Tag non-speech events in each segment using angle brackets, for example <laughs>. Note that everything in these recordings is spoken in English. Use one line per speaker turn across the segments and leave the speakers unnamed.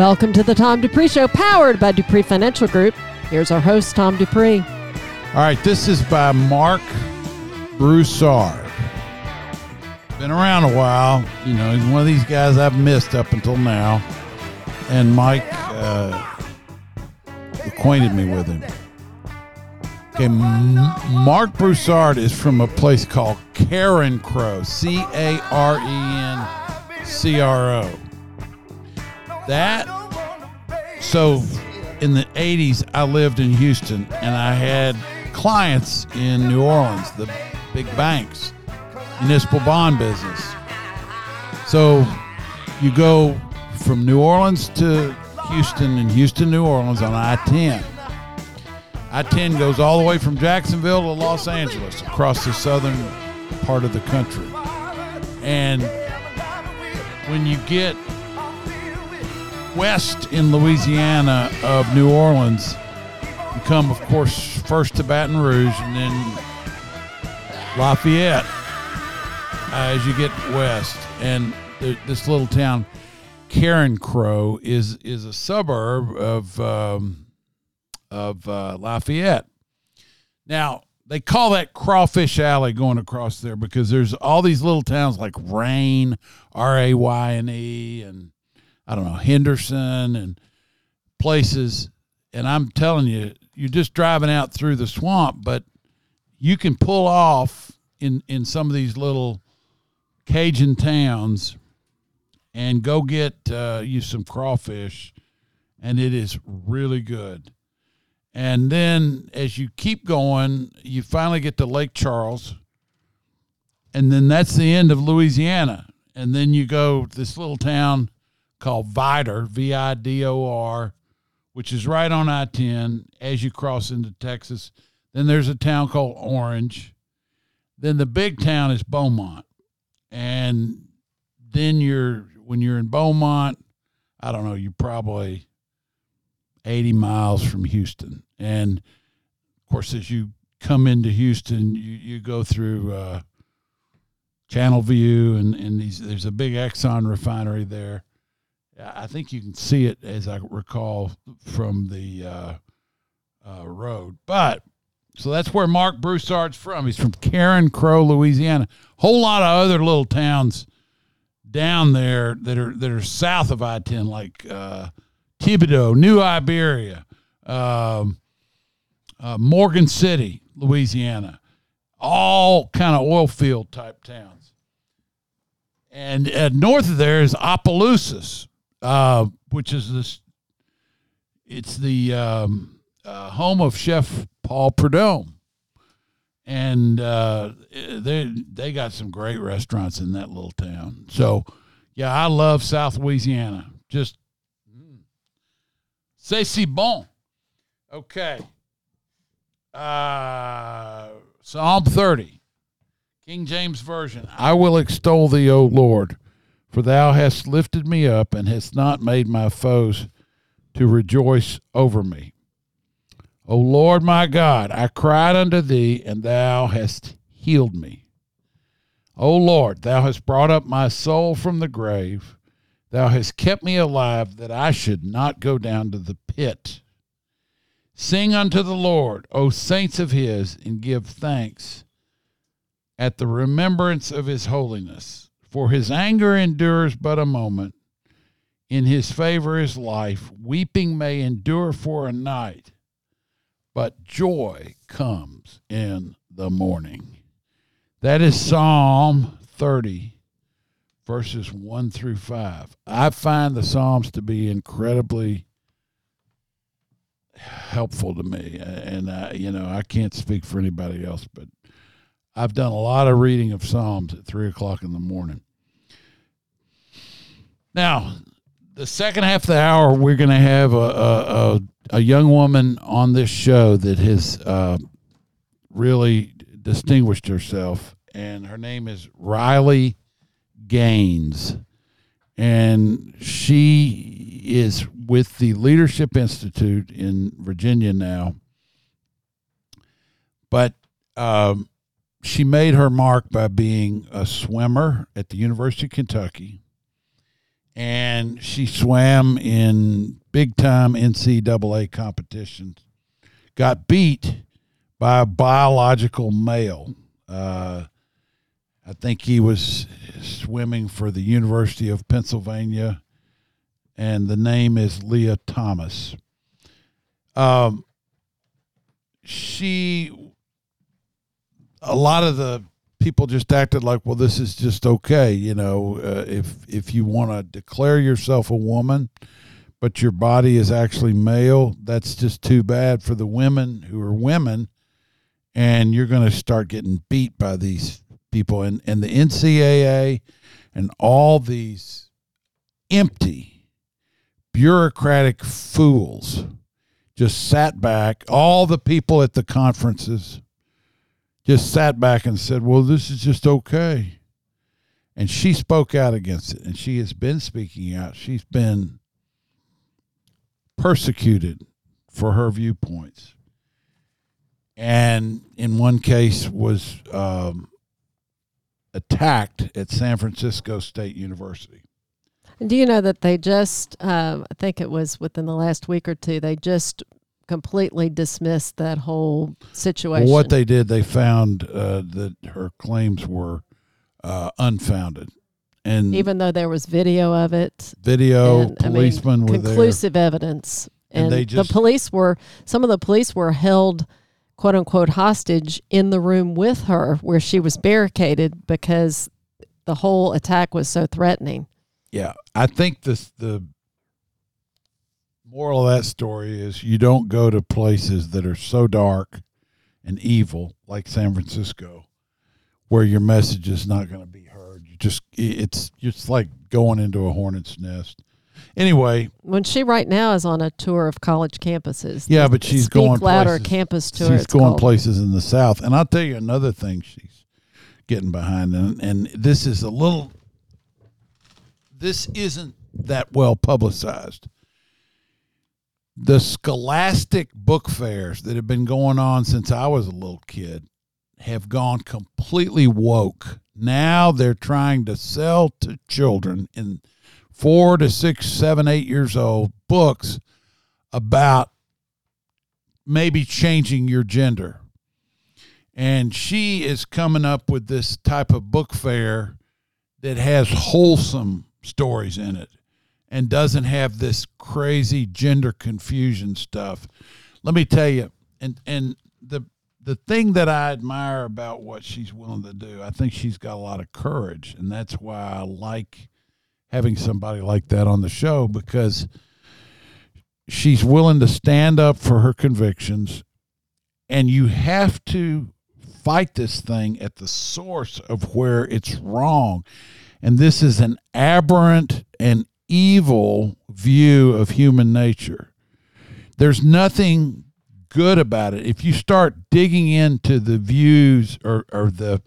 Welcome to the Tom Dupree Show, powered by Dupree Financial Group. Here's our host, Tom Dupree.
All right, this is by Mark Broussard. Been around a while. You know, he's one of these guys I've missed up until now. And Mike uh, acquainted me with him. Okay, Mark Broussard is from a place called Carencro, C A R E N C R O. That, so in the 80s, I lived in Houston and I had clients in New Orleans, the big banks, municipal bond business. So you go from New Orleans to Houston and Houston, New Orleans on I 10. I 10 goes all the way from Jacksonville to Los Angeles across the southern part of the country. And when you get west in Louisiana of New Orleans, you come, of course, first to Baton Rouge and then Lafayette as you get west. And th- this little town, Carencro, is is a suburb of um, of uh, Lafayette. Now they call that Crawfish Alley going across there because there's all these little towns like Rayne, R A Y N E, and I don't know Henderson and places. And I'm telling you, you're just driving out through the swamp, but you can pull off in in some of these little Cajun towns and go get uh, you some crawfish, and it is really good. And then as you keep going, you finally get to Lake Charles, and then that's the end of Louisiana. And then you go to this little town called Vidor, V I D O R, which is right on I 10 as you cross into Texas. Then there's a town called Orange. Then the big town is Beaumont. And then you're, when you're in Beaumont, I don't know, you're probably 80 miles from Houston. And of course, as you come into Houston, you, you go through uh, Channelview, and, and these, there's a big Exxon refinery there. I think you can see it, as I recall, from the uh, uh, road. But so that's where Mark Broussard's from. He's from Carencro, Louisiana. Whole lot of other little towns down there that are that are south of I ten, like uh, Thibodaux, New Iberia, um, uh, Morgan City, Louisiana, all kind of oil field type towns. And uh, north of there is Opelousas, uh, which is this. It's the um, uh, home of Chef Paul Prudhomme, and uh, they they got some great restaurants in that little town. So, yeah, I love South Louisiana. Just c'est si bon. Okay. Uh, Psalm thirty, King James version. I will extol thee, O Lord, for thou hast lifted me up and hast not made my foes to rejoice over me. O Lord my God, I cried unto thee, and thou hast healed me. O Lord, thou hast brought up my soul from the grave. Thou hast kept me alive that I should not go down to the pit. Sing unto the Lord, O saints of his, and give thanks at the remembrance of his holiness. For his anger endures but a moment. In his favor is life. Weeping may endure for a night, but joy comes in the morning. That is Psalm 30, verses 1 through 5. I find the Psalms to be incredibly helpful to me. And, I, you know, I can't speak for anybody else, but I've done a lot of reading of Psalms at 3 o'clock in the morning. Now, the second half of the hour, we're going to have a, a, a, a, young woman on this show that has uh, really distinguished herself, and her name is Riley Gaines. And she is with the Leadership Institute in Virginia now. But um, she made her mark by being a swimmer at the University of Kentucky and she swam in big time NCAA competitions. Got beat by a biological male. Uh, I think he was swimming for the University of Pennsylvania, and the name is Lia Thomas. Um, she, a lot of the people just acted like, well, this is just okay. You know, uh, if if you want to declare yourself a woman, but your body is actually male, that's just too bad for the women who are women, and you're going to start getting beat by these people and and the NCAA and all these empty bureaucratic fools just sat back all the people at the conferences just sat back and said, Well, this is just okay. And she spoke out against it, and she has been speaking out. She's been persecuted for her viewpoints. And in one case, was um, attacked at San Francisco State University.
Do you know that they just, uh, I think it was within the last week or two, they just completely dismissed that whole situation.
Well, what they did, they found uh, that her claims were uh, unfounded, and
even though there was video of it,
video
and,
policemen
I mean,
were
conclusive evidence, and,
And they just-
the police were some of the police were held quote unquote hostage in the room with her where she was barricaded because the whole attack was so threatening.
Yeah, I think this the moral of that story is you don't go to places that are so dark and evil like San Francisco, where your message is not going to be heard. You just it's just like going into a hornet's nest. Anyway,
When she right now is on a tour of college campuses.
Yeah, but she's going
louder
places.
campus tour.
she's going
called.
places in the South, and I'll tell you another thing she's getting behind, and and this is a little. This isn't that well publicized. The scholastic book fairs that have been going on since I was a little kid have gone completely woke. Now they're trying to sell to children in four to six, seven, eight years old books about maybe changing your gender. And she is coming up with this type of book fair that has wholesome stories in it and doesn't have this crazy gender confusion stuff. Let me tell you, and and the the thing that I admire about what she's willing to do, I think she's got a lot of courage, and that's why I like having somebody like that on the show because she's willing to stand up for her convictions and you have to fight this thing at the source of where it's wrong and this is an aberrant and evil view of human nature. There's nothing good about it. If you start digging into the views or, or the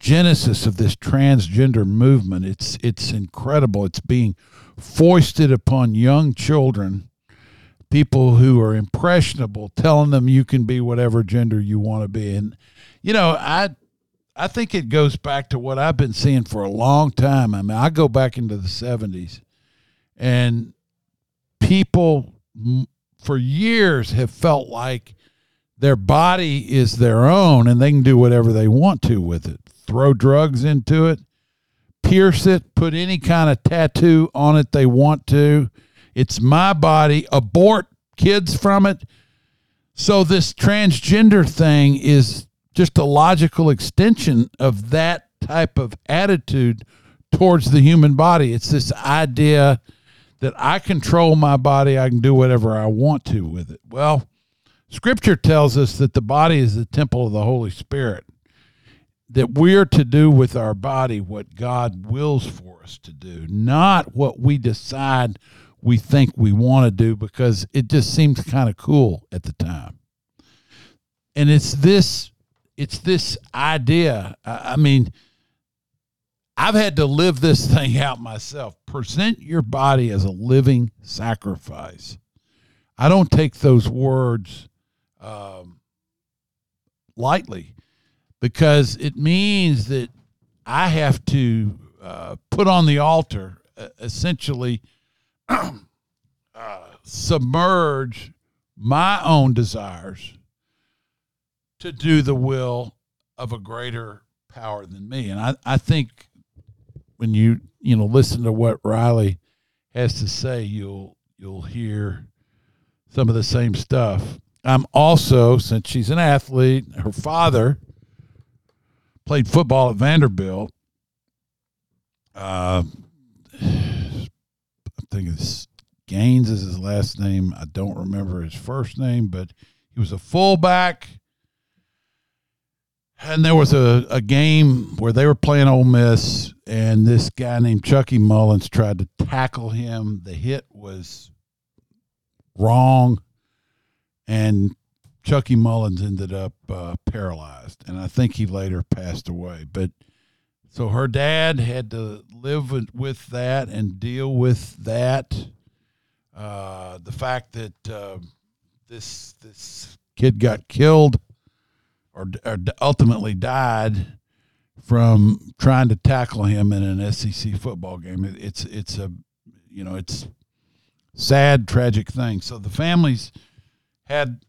genesis of this transgender movement it's it's incredible. It's being foisted upon young children people who are impressionable telling them you can be whatever gender you want to be. And you know i i think it goes back to what i've been seeing for a long time. I mean i go back into the 70s and people for years have felt like their body is their own and they can do whatever they want to with it. Throw drugs into it pierce it put any kind of tattoo on it they want to. It's my body. Abort kids from it. So this transgender thing is just a logical extension of that type of attitude towards the human body. It's this idea that I control my body I can do whatever I want to with it well Scripture tells us that the body is the temple of the Holy Spirit, that we're to do with our body what God wills for us to do, not what we decide we think we want to do because it just seems kind of cool at the time. And it's this it's this idea. I I mean, I've had to live this <laughs> thing out myself. Present your body as a living sacrifice. I don't take those words um, lightly because it means that I have to uh, put on the altar uh, essentially <clears throat> uh, submerge my own desires to do the will of a greater power than me. And I, I think when you you know listen to what Riley has to say, you'll you'll hear some of the same stuff. I'm also, since she's an athlete, her father played football at Vanderbilt. Uh, I think it's Gaines is his last name. I don't remember his first name, but he was a fullback. And there was a, a game where they were playing Ole Miss, and this guy named Chucky Mullins tried to tackle him. The hit was wrong, and Chucky Mullins ended up uh, paralyzed, and I think he later passed away. But so her dad had to live with, with that and deal with that. Uh, the fact that uh, this this kid got killed or, or ultimately died from trying to tackle him in an SEC football game. It, it's it's a you know it's sad tragic thing. So the families had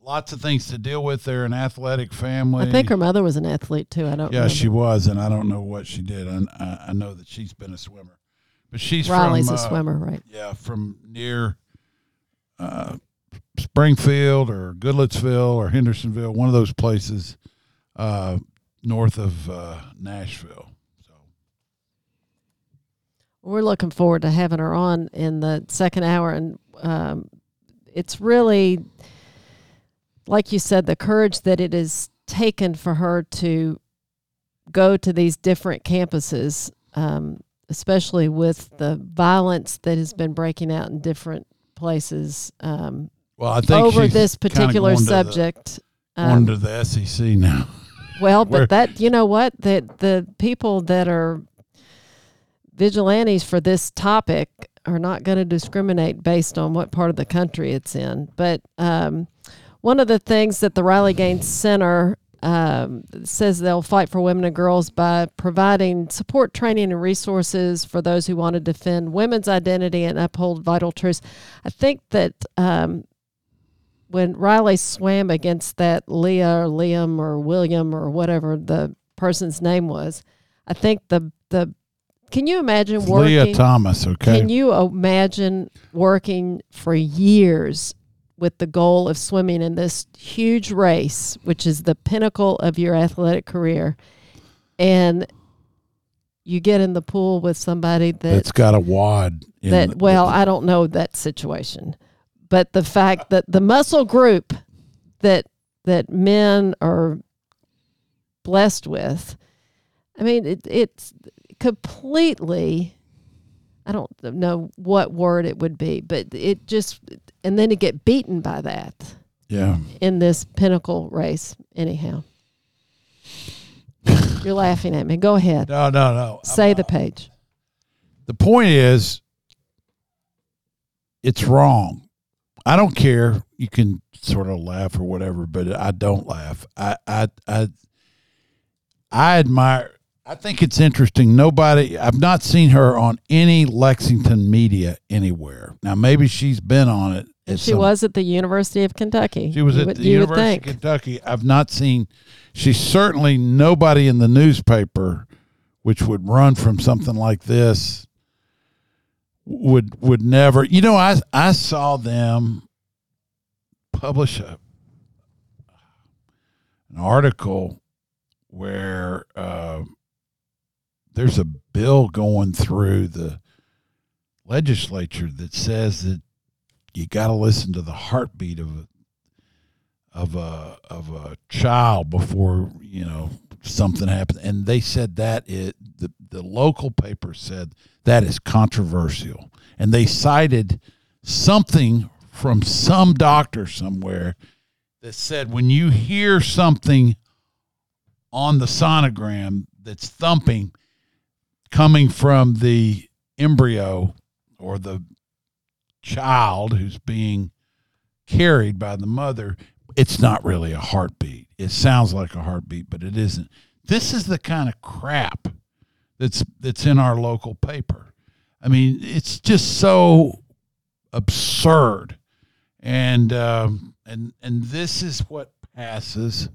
lots of things to deal with. They're an athletic family.
I think her mother was an athlete too. I don't.
Yeah,
remember.
she was, and I don't know what she did. I, I know that she's been a swimmer, but she's
Riley's
from,
a
uh,
swimmer, right?
Yeah, from near uh, Springfield or Goodlettsville or Hendersonville, one of those places uh, north of uh, Nashville. So
We're looking forward to having her on in the second hour, and um, it's really, like you said, the courage that it has taken for her to go to these different campuses, um, especially with the violence that has been breaking out in different places um,
well, I think
over this particular
going to the-
subject. Um,
the SEC now. <laughs>
Well,
Where-
but that you know what that the people that are vigilantes for this topic are not going to discriminate based on what part of the country it's in. But um, one of the things that the Riley Gaines Center um, says they'll fight for women and girls by providing support, training, and resources for those who want to defend women's identity and uphold vital truths. I think that um, when Riley swam against that Lia or Liam or William or whatever the person's name was, I think the the can you imagine
It's
working?
Lia Thomas, okay.
Can you imagine working for years with the goal of swimming in this huge race, which is the pinnacle of your athletic career, and you get in the pool with somebody that
it's got a wad. In
that
the-
well i don't know that situation but the fact that the muscle group that that men are blessed with i mean it, it's completely i don't know what word it would be but it just and then to get beaten by that
yeah.
in this pinnacle race anyhow you're laughing at me go ahead
No, no, no. I'm
say the page
The point is, it's wrong. I don't care. You can sort of laugh or whatever, but I don't laugh. I, I, I, I admire. I think it's interesting. Nobody. I've not seen her on any Lexington media anywhere. Now, maybe she's been on it.
she
some-
was at the university of kentucky
She was
You
at
would-
the University of Kentucky. I've not seen. She's certainly nobody in the newspaper, which would run from something like this. Would would never. You know, I I saw them publish a an article where uh, there's a bill going through the legislature that says that you got to listen to the heartbeat of of a of a child before you know something happens and they said that it the, local paper said that is controversial and they cited something from some doctor somewhere that said when you hear something on the sonogram that's thumping coming from the embryo or the child who's being carried by the mother, it's not really a heartbeat. It sounds like a heartbeat, but it isn't. This is the kind of crap that's that's in our local paper. I mean, it's just so absurd, and um, and and this is what passes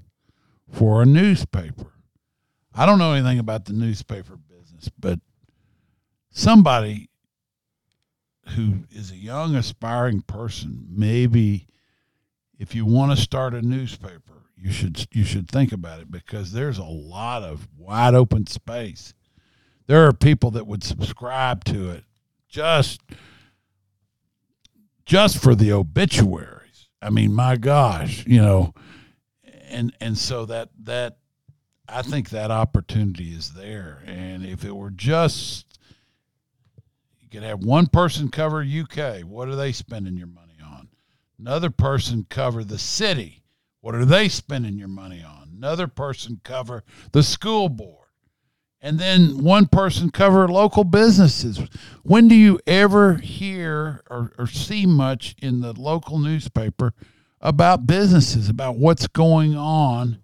for a newspaper. I don't know anything about the newspaper business, but somebody who is a young aspiring person, maybe if you want to start a newspaper, you should you should think about it because there's a lot of wide open space. There are people that would subscribe to it just just for the obituaries. I mean, my gosh, you know, and and so that that I think that opportunity is there. And if it were just you could have one person cover UK, what are they spending your money on? Another person cover the city. What are they spending your money on? Another person cover the school board. And then one person cover local businesses. When do you ever hear or, or see much in the local newspaper about businesses, about what's going on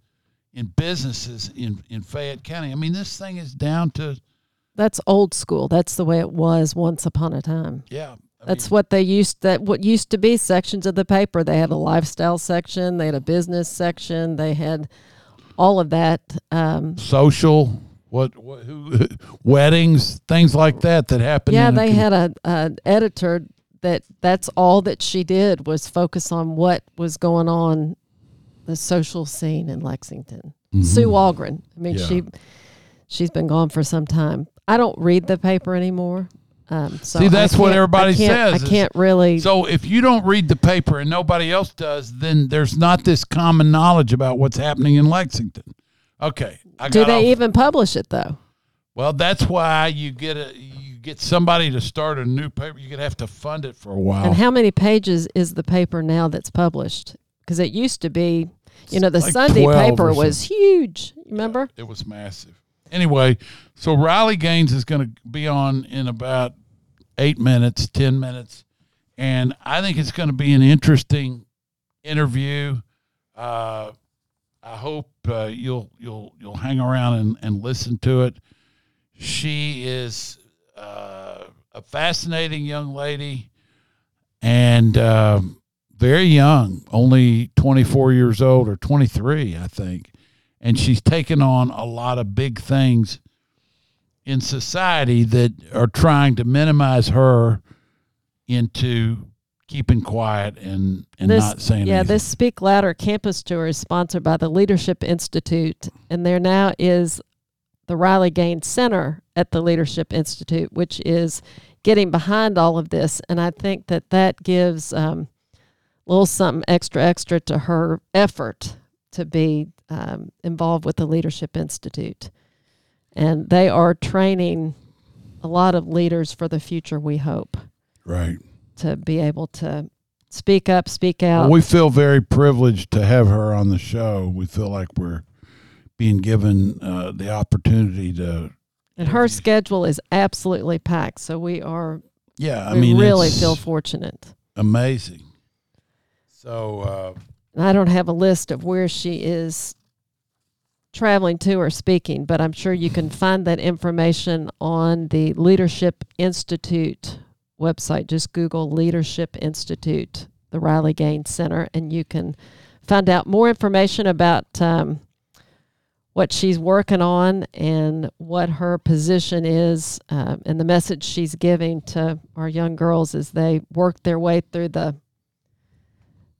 in businesses in, in Fayette County? I mean, this thing is down to,
That's old school. That's the way it was once upon a time.
yeah. I
That's
mean,
what they used that what used to be sections of the paper. They had a lifestyle section, they had a business section, they had all of that. Um,
social, what, what who, <laughs> weddings, things like that that happened.
yeah,
a
they had a an editor that that's all that she did was focus on what was going on the social scene in Lexington. Sue Walgren. I mean,
Mm-hmm. Yeah.
she she's been gone for some time. I don't read the paper anymore. Um, so
See, that's what everybody
I
says
I can't really.
So if you don't read the paper and nobody else does, then there's not this common knowledge about what's happening in Lexington. Okay, I
do they
off-
even publish it though?
Well, that's why you get a you get somebody to start a new paper. You're gonna have to fund it for a while.
And how many pages is the paper now that's published? Because it used to be, you know, the
Like
Sunday paper was huge. Remember?
It was massive. Anyway, so Riley Gaines is going to be on in about eight minutes, ten minutes, and I think it's going to be an interesting interview. Uh, I hope uh, you'll you'll you'll hang around and, and listen to it. She is uh, a fascinating young lady, and um very young, only twenty four years old or twenty three, I think and she's taken on a lot of big things in society that are trying to minimize her into keeping quiet and, and
this,
not saying anything.
yeah,
anything.
this Speak Louder campus tour is sponsored by the Leadership Institute, and there now is the Riley Gaines Center at the Leadership Institute, which is getting behind all of this, and I think that that gives um, a little something extra, extra to her effort to be um, involved with the Leadership Institute, and they are training a lot of leaders for the future. We hope
right.
To be able to speak up, speak out.
Well, we feel very privileged to have her on the show. We feel like we're being given uh, the opportunity to.
And her schedule is absolutely packed, so we are
Yeah, I
we
mean,
really feel fortunate.
amazing. So, uh,
I don't have a list of where she is traveling to or speaking, but I'm sure you can find that information on the Leadership Institute website. Just Google Leadership Institute, the Riley Gaines Center, and you can find out more information about um, what she's working on and what her position is um, and the message she's giving to our young girls as they work their way through the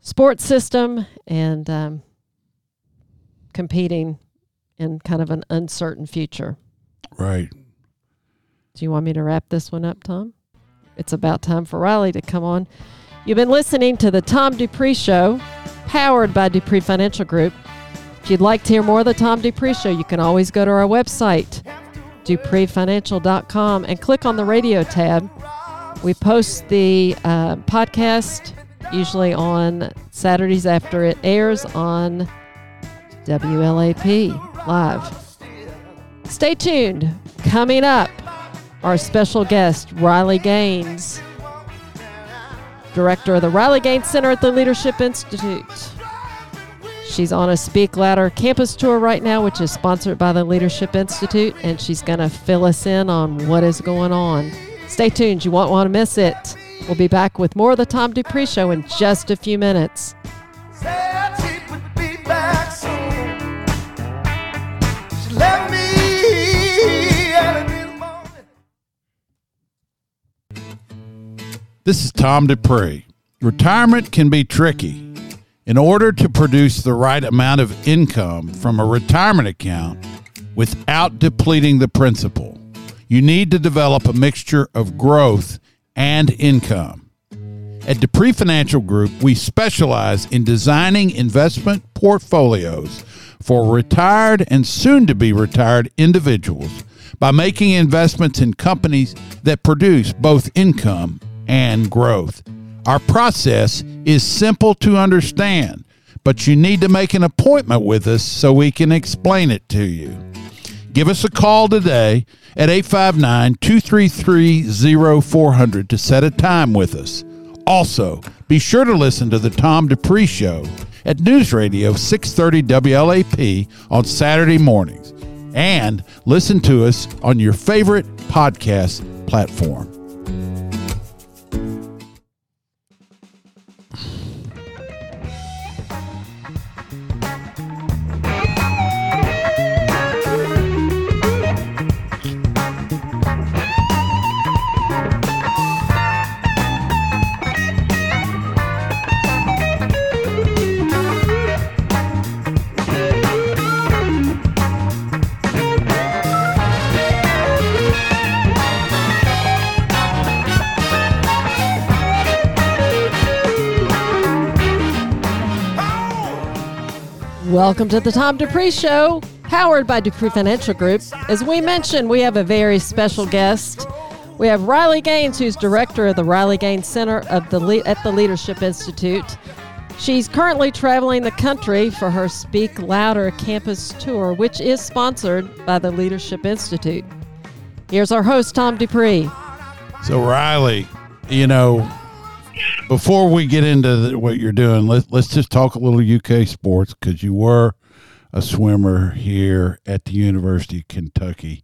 sports system and um, competing in kind of an uncertain future.
right.
Do you want me to wrap this one up, Tom? It's about time for Riley to come on. You've been listening to the Tom Dupree Show, powered by Dupree Financial Group. If you'd like to hear more of the Tom Dupree Show, you can always go to our website, dupreefinancial.com, and click on the radio tab. We post the uh, podcast usually on Saturdays after it airs on WLAP Live. Stay tuned. Coming up, our special guest, Riley Gaines, director of the Riley Gaines Center at the Leadership Institute. She's on a Speak Louder campus tour right now, which is sponsored by the Leadership Institute, and she's going to fill us in on what is going on. Stay tuned, you won't want to miss it. We'll be back with more of the Tom Dupree Show in just a few minutes.
This is Tom Dupree. Retirement can be tricky. In order to produce the right amount of income from a retirement account without depleting the principal, you need to develop a mixture of growth and income. At Dupree Financial Group, we specialize in designing investment portfolios for retired and soon to be retired individuals by making investments in companies that produce both income and growth. Our process is simple to understand, but you need to make an appointment with us so we can explain it to you. Give us a call today at 859 233 0400 to set a time with us. Also, be sure to listen to the Tom Dupree Show at News Radio 630 WLAP on Saturday mornings and listen to us on your favorite podcast platform.
Welcome to the Tom Dupree Show, powered by Dupree Financial Group. As we mentioned, we have a very special guest. We have Riley Gaines, who's director of the Riley Gaines Center of the Le- at the Leadership Institute. She's currently traveling the country for her Speak Louder campus tour, which is sponsored by the Leadership Institute. Here's our host, Tom Dupree.
So, Riley, you know, before we get into the, what you're doing, let's let's just talk a little UK sports because you were a swimmer here at the University of Kentucky.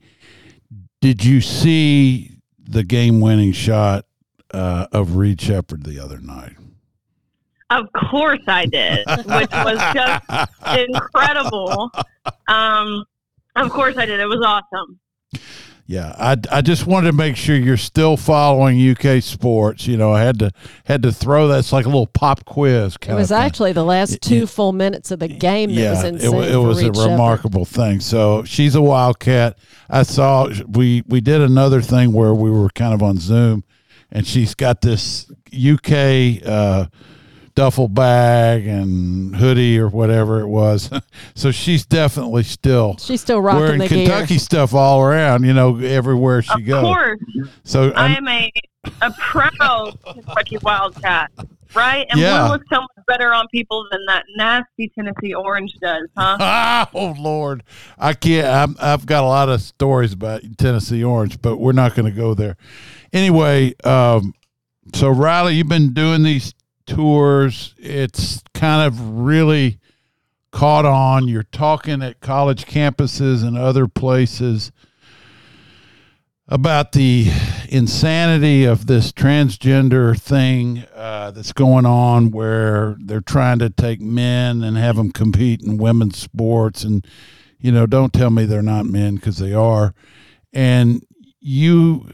Did you see the game-winning shot uh, of Reed Sheppard the other night?
Of course I did, which was just incredible. Um, of course I did. It was awesome.
Yeah, I, I just wanted to make sure you're still following UK sports. You know, I had to had to throw that's like a little pop quiz.
It was actually the last two
it,
full minutes of the game that was insane.
It, it was a remarkable thing. So she's a wildcat. I saw we we did another thing where we were kind of on Zoom, and she's got this UK. Uh, duffel bag and hoodie or whatever it was. <laughs> so she's definitely still
she's still rocking
wearing
the
Kentucky
gear.
stuff all around. You know, everywhere she
of
goes.
Of course.
So
I am a a proud Kentucky Wildcat, right? And
yeah.
blue looks so much better on people than that nasty Tennessee orange does, huh? <laughs>
oh Lord, I can't. I'm, I've got a lot of stories about Tennessee orange, but we're not going to go there. Anyway, um, so Riley, you've been doing these tours. It's kind of really caught on. You're talking at college campuses and other places about the insanity of this transgender thing uh, that's going on where they're trying to take men and have them compete in women's sports and you know don't tell me they're not men because they are and you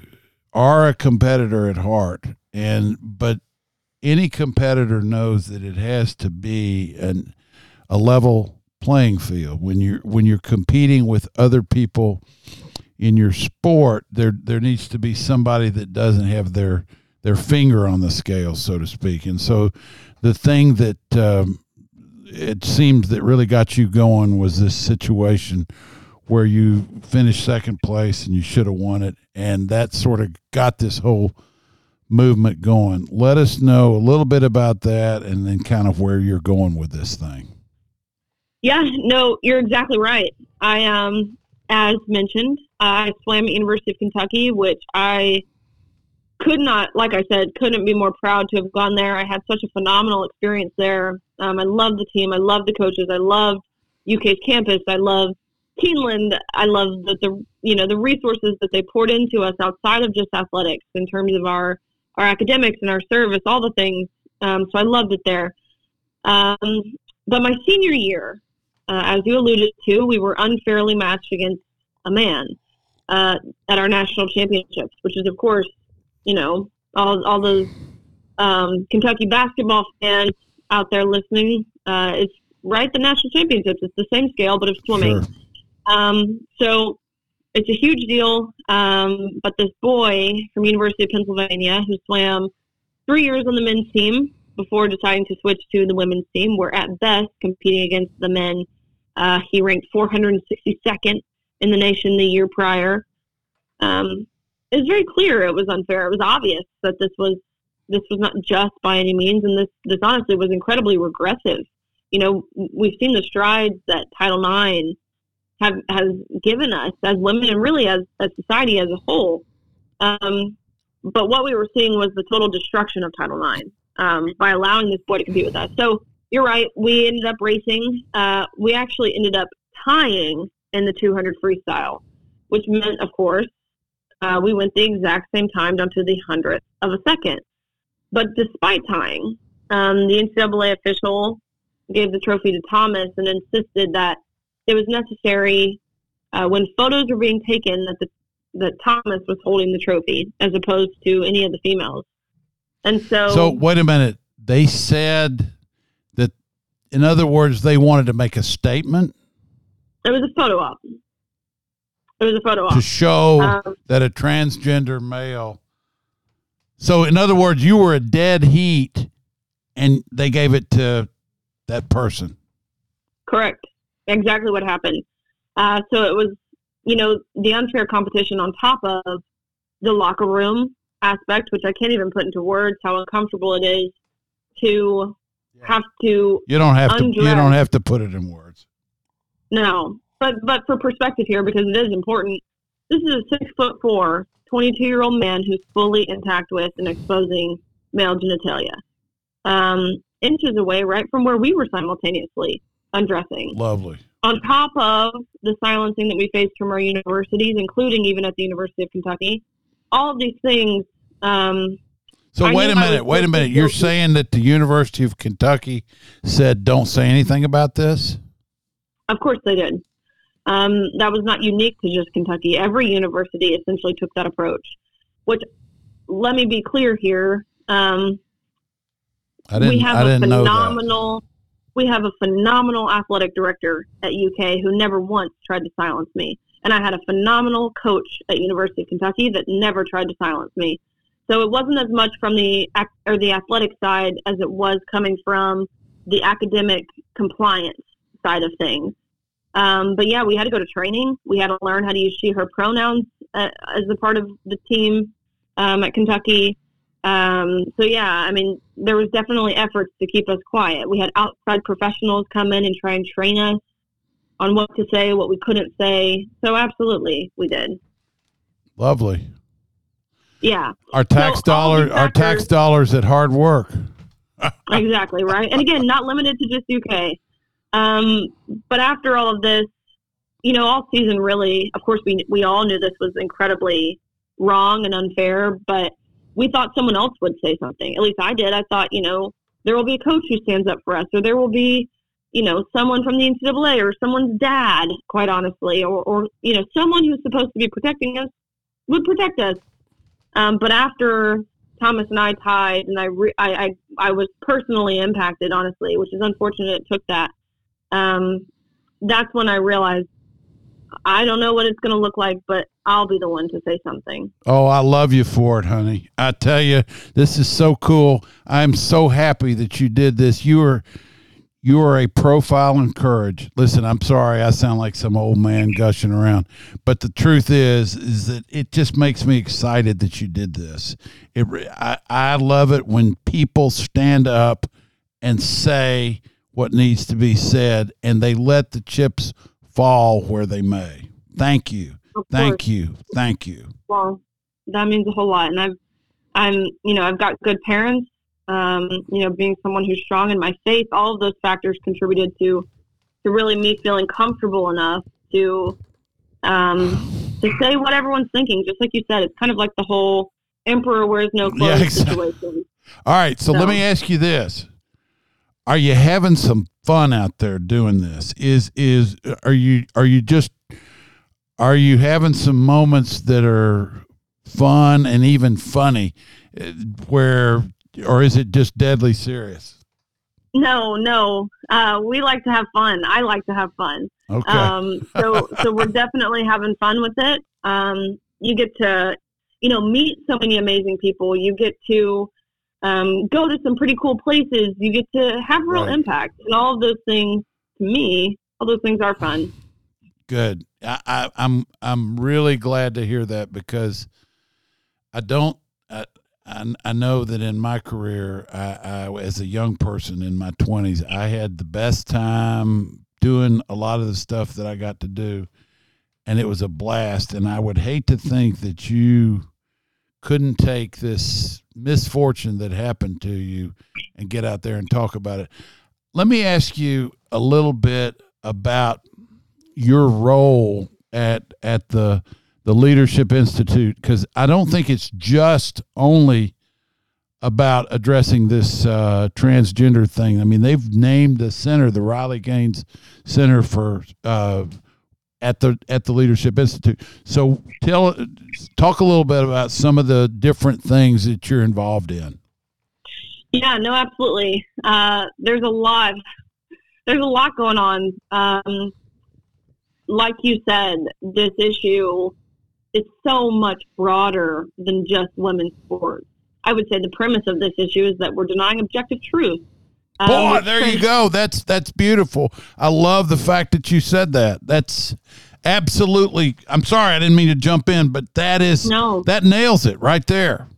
are a competitor at heart and but any competitor knows that it has to be an, a level playing field. When you're when you're competing with other people in your sport there there needs to be somebody that doesn't have their their finger on the scale so to speak. And so the thing that um, it seems that really got you going was this situation where you finished second place and you should have won it and that sort of got this whole movement going. Let us know a little bit about that and then kind of where you're going with this thing.
Yeah, no, you're exactly right. I um as mentioned, I swam at University of Kentucky, which I could not, like I said, couldn't be more proud to have gone there. I had such a phenomenal experience there. Um, I loved the team. I loved the coaches. I loved UK's campus. I loved Keeneland, I love that the you know the resources that they poured into us outside of just athletics in terms of our our academics and our service, all the things. Um, so I loved it there. Um, but my senior year, uh, as you alluded to, we were unfairly matched against a man uh, at our national championships, which is of course, you know, all all those um, Kentucky basketball fans out there listening. Uh, it's right the national championships. It's the same scale, but of swimming. Sure. Um, so it's a huge deal. Um, but this boy from University of Pennsylvania who swam three years on the men's team before deciding to switch to the women's team, were at best competing against the men. Uh, he ranked 462nd in the nation the year prior. Um, it was very clear it was unfair. It was obvious that this was this was not just by any means, and this this honestly was incredibly regressive. You know, we've seen the strides that Title IX have has given us as women and really as a society as a whole. Um, but what we were seeing was the total destruction of Title IX um, by allowing this boy to compete with us. So you're right. We ended up racing. Uh, we actually ended up tying in the 200 freestyle, which meant, of course, uh, we went the exact same time down to the hundredth of a second. But despite tying, um, the NCAA official gave the trophy to Thomas and insisted that it was necessary uh, when photos were being taken that the that Thomas was holding the trophy as opposed to any of the females. And so
So wait a minute. They said that in other words they wanted to make a statement.
It was a photo op. It was a photo
op. To show um, that a transgender male so in other words, you were a dead heat and they gave it to that person.
Correct exactly what happened. Uh, so it was, you know, the unfair competition on top of the locker room aspect, which I can't even put into words how uncomfortable it is to yeah. have to.
You don't have undress. to. You don't have to put it in words.
No, but but for perspective here, because it is important. This is a six foot four, 22 year old man who's fully intact with and exposing male genitalia, um, inches away right from where we were simultaneously undressing.
Lovely.
On top of the silencing that we faced from our universities, including even at the University of Kentucky, all of these things. Um,
so wait a minute, wait a minute. You're saying that the University of Kentucky said don't say anything about this?
Of course they did. Um, that was not unique to just Kentucky. Every university essentially took that approach. Which, let me be clear here. Um,
I didn't, we have I didn't a
phenomenal we have a phenomenal athletic director at UK who never once tried to silence me. And I had a phenomenal coach at University of Kentucky that never tried to silence me. So it wasn't as much from the or the athletic side as it was coming from the academic compliance side of things. Um, but yeah, we had to go to training. We had to learn how to use she/her pronouns uh, as a part of the team um, at Kentucky. Um, so yeah, I mean, there was definitely efforts to keep us quiet. We had outside professionals come in and try and train us on what to say, what we couldn't say. So absolutely, we did.
Lovely.
Yeah.
Our tax so dollar, factors, our tax dollars at hard work. <laughs> <laughs>
exactly right, and again, not limited to just UK. Um, but after all of this, you know, all season really, of course, we we all knew this was incredibly wrong and unfair, but we thought someone else would say something. At least I did. I thought, you know, there will be a coach who stands up for us, or there will be, you know, someone from the NCAA or someone's dad, quite honestly, or, or you know, someone who's supposed to be protecting us would protect us. Um, but after Thomas and I tied, and I, re- I, I, I was personally impacted, honestly, which is unfortunate. It took that. Um, that's when I realized I don't know what it's going to look like, but I'll be the one to say something.
Oh, I love you for it, honey. I tell you, this is so cool. I'm so happy that you did this. You are you are a profile in courage. Listen, I'm sorry I sound like some old man gushing around, but the truth is is that it just makes me excited that you did this. It I, I love it when people stand up and say what needs to be said and they let the chips fall where they may. Thank you. Thank you. Thank you.
Well, that means a whole lot. And I've, I'm, you know, I've got good parents. Um, you know, being someone who's strong in my faith, all of those factors contributed to, to really me feeling comfortable enough to um, to say what everyone's thinking. Just like you said, it's kind of like the whole emperor wears no clothes
Yeah, exactly.
situation. <laughs>
All right, so, let me ask you this: Are you having some fun out there doing this? Is is are you are you just are you having some moments that are fun and even funny, eh, where or is it just deadly serious?
No, no. Uh, we like to have fun. I like to have fun.
Okay,
Um, so, so we're <laughs> definitely having fun with it. Um, you get to, you know, meet so many amazing people. You get to um, go to some pretty cool places. You get to have real
Right.
impact, and all of those things. To me, all those things are fun.
good. I, I, I'm I'm really glad to hear that because I don't. I, I, I know that in my career, I, I as a young person in my 20s, I had the best time doing a lot of the stuff that I got to do, and it was a blast. And I would hate to think that you couldn't take this misfortune that happened to you and get out there and talk about it. Let me ask you a little bit about your role at at the the Leadership Institute because I don't think it's just only about addressing this uh, transgender thing. I mean, they've named the center, the Riley Gaines Center for uh, at the at the Leadership Institute. So tell talk a little bit about some of the different things that you're involved in.
Yeah, no, absolutely. Uh, there's a lot. There's a lot going on. Um, like you said, this issue is so much broader than just women's sports. I would say the premise of this issue is that we're denying objective truth. Um,
Boy, there you go. That's that's beautiful. I love the fact that you said that. That's absolutely. I'm sorry, I didn't mean to jump in, but that is
No.
that nails it right there.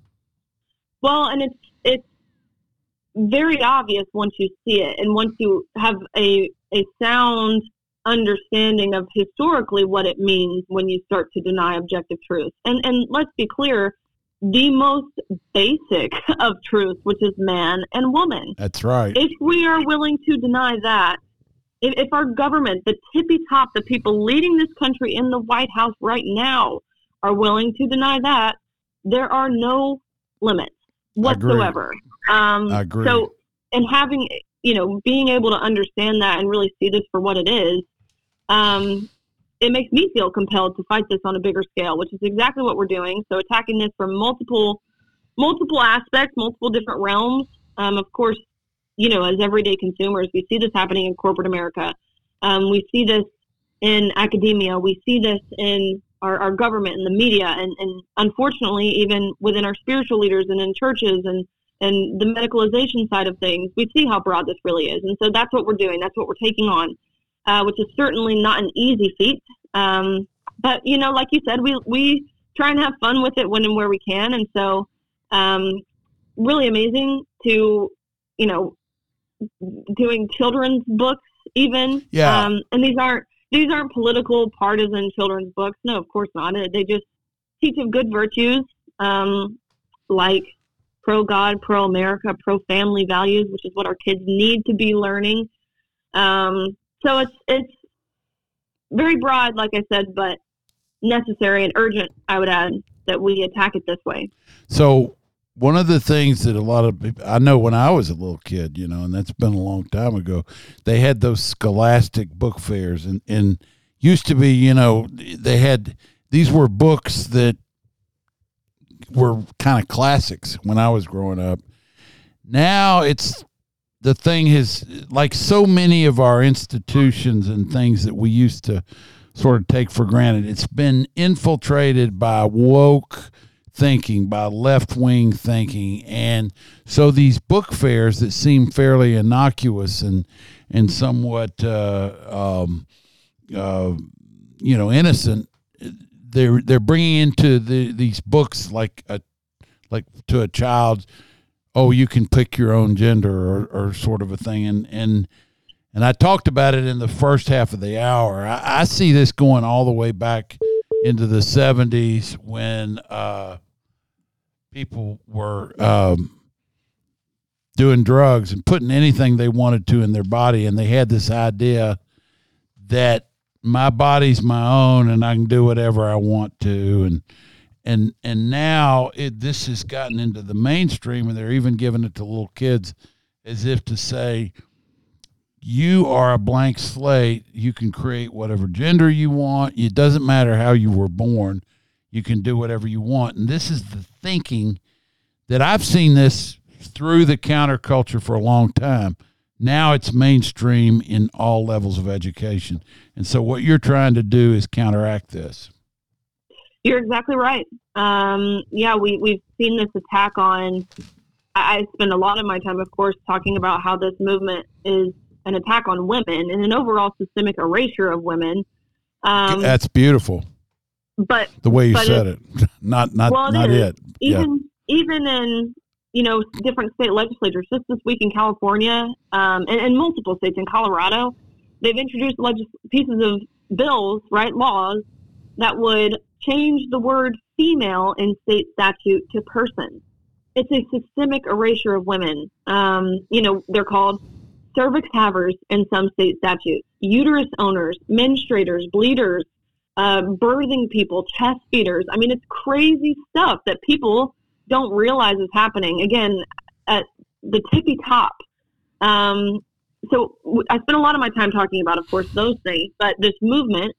Well, and it's it's very obvious once you see it, and once you have a a sound understanding of historically what it means when you start to deny objective truth. And and let's be clear, the most basic <laughs> of truth, which is man and woman.
That's right.
If we are willing to deny that, if, if our government, the tippy top, the people leading this country in the White House right now, are willing to deny that, there are no limits
I agree.
whatsoever. Um,
I agree.
So, and having, you know, being able to understand that and really see this for what it is, um, it makes me feel compelled to fight this on a bigger scale, which is exactly what we're doing. So, attacking this from multiple, multiple aspects, multiple different realms. Um, of course, you know, as everyday consumers, we see this happening in corporate America. Um, we see this in academia. We see this in our, our government and the media, and, and unfortunately, even within our spiritual leaders and in churches and and the medicalization side of things, we see how broad this really is. And so that's what we're doing. That's what we're taking on, uh, which is certainly not an easy feat. Um, but you know, like you said, we we try and have fun with it when and where we can. And so, um, really amazing to you know doing children's books even.
Yeah.
Um, and these aren't these aren't political partisan children's books. No, of course not. They just teach of good virtues, um, like pro God, pro America, pro family values, which is what our kids need to be learning. Um, so it's it's very broad, like I said, but necessary and urgent. I would add that we attack it this way.
So one of the things that a lot of people, I know when I was a little kid, you know, and that's been a long time ago, they had those scholastic book fairs and, and used to be, you know, they had, these were books that were kind of classics when I was growing up. Now it's, the thing is like so many of our institutions and things that we used to sort of take for granted, it's been infiltrated by woke, thinking, by left wing thinking. And so these book fairs that seem fairly innocuous and, and somewhat, uh, um, uh, you know, innocent, they're, they're bringing into the, these books like a, like to a child, oh, you can pick your own gender or, or sort of a thing. And, and, and I talked about it in the first half of the hour. I, I see this going all the way back into the 70s when uh, people were um, doing drugs and putting anything they wanted to in their body. And they had this idea that my body's my own and I can do whatever I want to and and and now it this has gotten into the mainstream and they're even giving it to little kids as if to say you are a blank slate. You can create whatever gender you want. It doesn't matter how you were born. You can do whatever you want. And this is the thinking that I've seen this through the counterculture for a long time. Now it's mainstream in all levels of education. And so what you're trying to do is counteract this
You're exactly right. Um, yeah, we, we've seen this attack on. I spend a lot of my time, of course, talking about how this movement is an attack on women and an overall systemic erasure of women. Um,
that's beautiful
but
the way you said it <laughs> not not
Well, it
not
is.
it yeah
even even in you know different state legislatures, just this week in California um, and, and multiple states in Colorado, they've introduced legis- pieces of bills, right, laws that would change the word female in state statute to person. It's a systemic erasure of women. Um, you know, they're called cervix havers in some state statutes, uterus owners, menstruators, bleeders, uh, birthing people, chest feeders. I mean, it's crazy stuff that people don't realize is happening. Again, at the tippy top. Um, so I spent a lot of my time talking about, of course, those things. But this movement,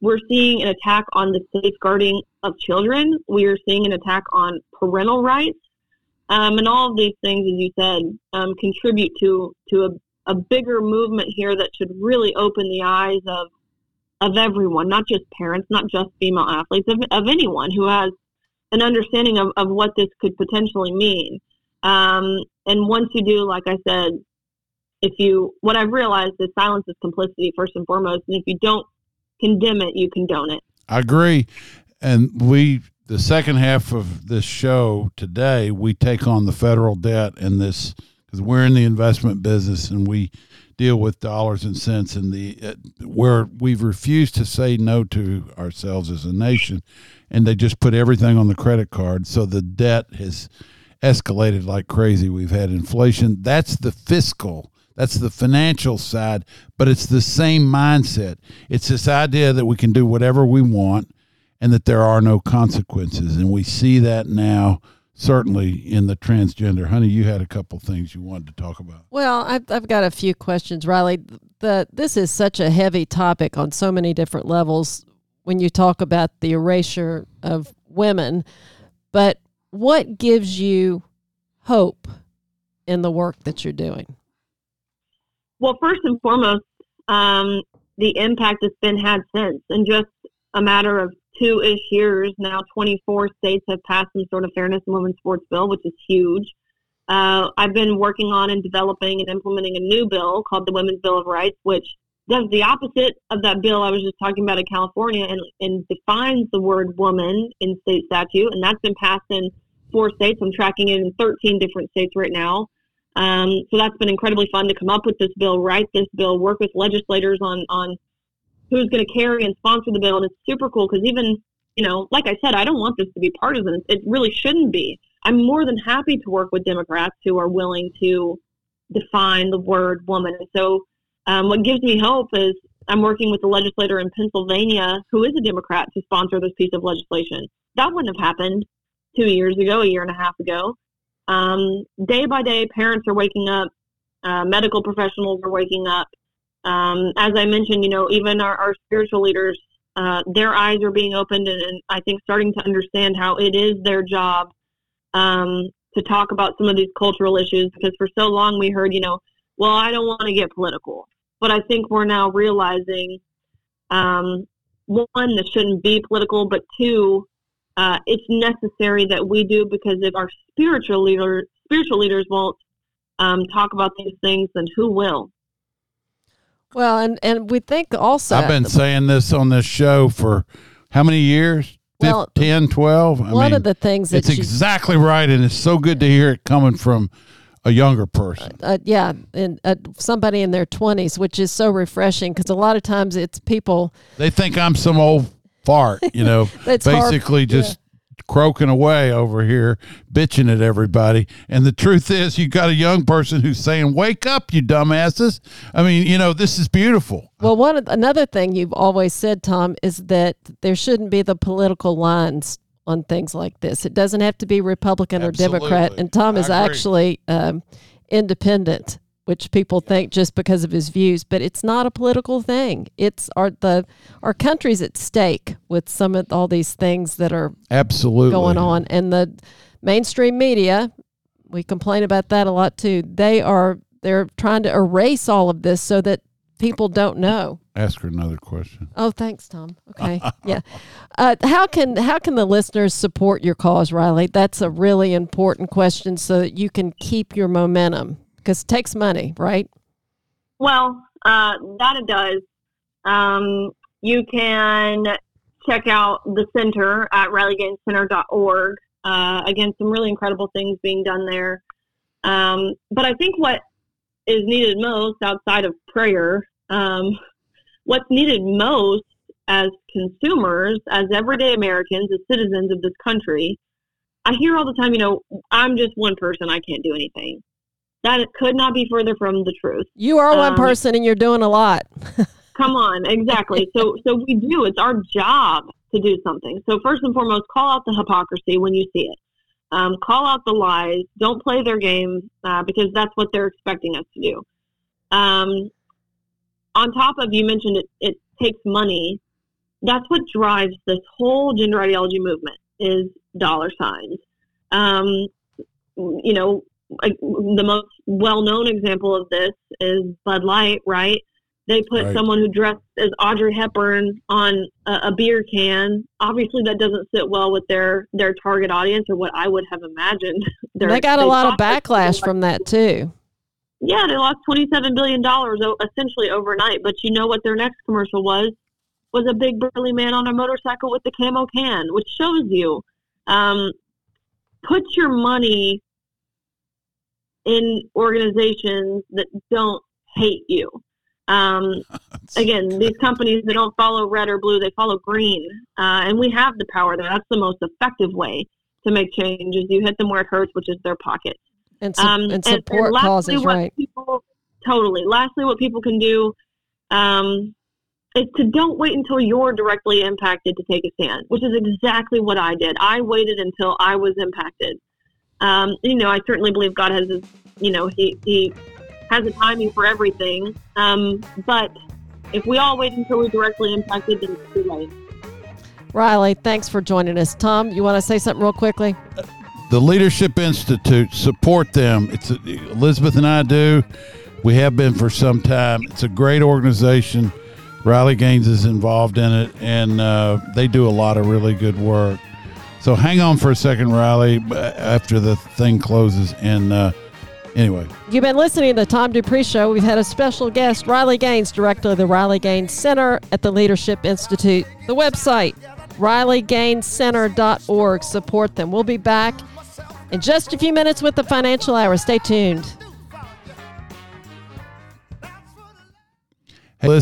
we're seeing an attack on the safeguarding of children. We are seeing an attack on parental rights, um, and all of these things, as you said, um, contribute to to a, a bigger movement here that should really open the eyes of of everyone, not just parents, not just female athletes, of, of anyone who has an understanding of, of what this could potentially mean. Um, and once you do, like I said, if you, what I've realized is silence is complicity first and foremost. And if you don't condemn it, you condone it.
I agree. And we, the second half of this show today, we take on the federal debt and this because we're in the investment business and we deal with dollars and cents and the uh, where we've refused to say no to ourselves as a nation and they just put everything on the credit card so the debt has escalated like crazy we've had inflation that's the fiscal that's the financial side but it's the same mindset it's this idea that we can do whatever we want and that there are no consequences and we see that now certainly in the transgender honey you had a couple things you wanted to talk about
Well, I've, I've got a few questions, Riley. The, this is such a heavy topic on so many different levels when you talk about the erasure of women. But what gives you hope in the work that you're doing?
Well, first and foremost, um, the impact that's been had since, in just a matter of two ish years now, 24 states have passed some sort of fairness in women's sports bill, which is huge. Uh, I've been working on and developing and implementing a new bill called the Women's Bill of Rights, which does the opposite of that bill I was just talking about in California and, and defines the word woman in state statute. And that's been passed in four states. I'm tracking it in 13 different states right now. Um, so that's been incredibly fun to come up with this bill, write this bill, work with legislators on on who's going to carry and sponsor the bill, and it's super cool because even you know, like I said, I don't want this to be partisan. It really shouldn't be. I'm more than happy to work with Democrats who are willing to define the word woman. And so, um, what gives me hope is I'm working with a legislator in Pennsylvania who is a Democrat to sponsor this piece of legislation. That wouldn't have happened two years ago, a year and a half ago. Um, day by day, parents are waking up, uh, medical professionals are waking up. Um, as I mentioned, you know, even our, our spiritual leaders, uh, their eyes are being opened and, and I think starting to understand how it is their job um, to talk about some of these cultural issues because for so long we heard, you know, well, I don't want to get political. But I think we're now realizing um, one, this shouldn't be political, but two, uh, it's necessary that we do because if our spiritual leader, spiritual leaders won't um, talk about these things, then who will?
Well, and, and we think also.
I've been saying this on this show for how many years?
Well,
10, 12? I
one
mean,
of the things that
it's
you,
exactly right, and it's so good to hear it coming from a younger person.
uh, yeah, and uh, somebody in their 20s, which is so refreshing because a lot of times it's people
They think I'm some old fart, you know, <laughs>
hard-
basically just croaking away over here, bitching at everybody. And the truth is, you've got a young person who's saying, "Wake up, you dumbasses!" I mean, you know, this is beautiful.
Well, one of, another thing you've always said, Tom, is that there shouldn't be the political lines on things like this. It doesn't have to be Republican
Absolutely.
or Democrat. And Tom
I
is
agree.
actually um, independent, which people think just because of his views, but it's not a political thing. It's our the our country's at stake with some of all these things that are
Absolutely
going on, and the mainstream media. We complain about that a lot too. They are they're trying to erase all of this so that people don't know.
Ask her another question.
Oh, thanks, Tom. Okay, <laughs> yeah. Uh, how can how can the listeners support your cause, Riley? That's a really important question, so that you can keep your momentum because it takes money, right?
Well, uh, that it does. Um, you can check out the center at RileyGainesCenter.org. Uh, again, some really incredible things being done there. Um, but I think what is needed most outside of prayer, um, what's needed most as consumers, as everyday Americans, as citizens of this country, I hear all the time, you know, I'm just one person, I can't do anything. That could not be further from the truth.
You are one
Um,
person, and you're doing a lot. <laughs>
Come on, exactly. so so we do. It's our job to do something. So first and foremost, call out the hypocrisy when you see it. Um, call out the lies. Don't play their game uh, because that's what they're expecting us to do. Um, on top of you mentioned it, it takes money. That's what drives this whole gender ideology movement is dollar signs. Um, you know, like, the most well-known example of this is Bud Light, right? They put
Right.
someone who dressed as Audrey Hepburn on a, a beer can. Obviously, that doesn't sit well with their their target audience, or what I would have imagined. <laughs> Their-
they got a lot of backlash from that too.
Yeah, they lost twenty seven billion dollars essentially overnight. But you know what their next commercial was? Was a big burly man on a motorcycle with the camo can, which shows you um, put your money in organizations that don't hate you. Um, <laughs> again, these companies they don't follow red or blue; they follow green, uh, and we have the power there. That's the most effective way to make changes. You hit them where it hurts, which is their pocket.
And, su-
Um,
and support
lastly,
causes, right?
People, totally. Lastly, what people can do um, is to don't wait until you're directly impacted to take a stand, which is exactly what I did. I waited until I was impacted. Um, you know, I certainly believe God has, his, you know, he, he has a timing for everything. Um, but if we all wait until we're directly impacted, then it's too late.
Riley, thanks for joining us. Tom, you want to say something real quickly?
the Leadership Institute, support them. It's a, Elizabeth and I do. We have been for some time. It's a great organization. Riley Gaines is involved in it, and uh, they do a lot of really good work. So hang on for a second, Riley, after the thing closes. And uh, anyway,
You've been listening to the Tom Dupree Show. We've had a special guest, Riley Gaines, director of the Riley Gaines Center at the Leadership Institute. The website, RileyGainesCenter.org. Support them. We'll be back in just a few minutes with the Financial Hour. Stay tuned.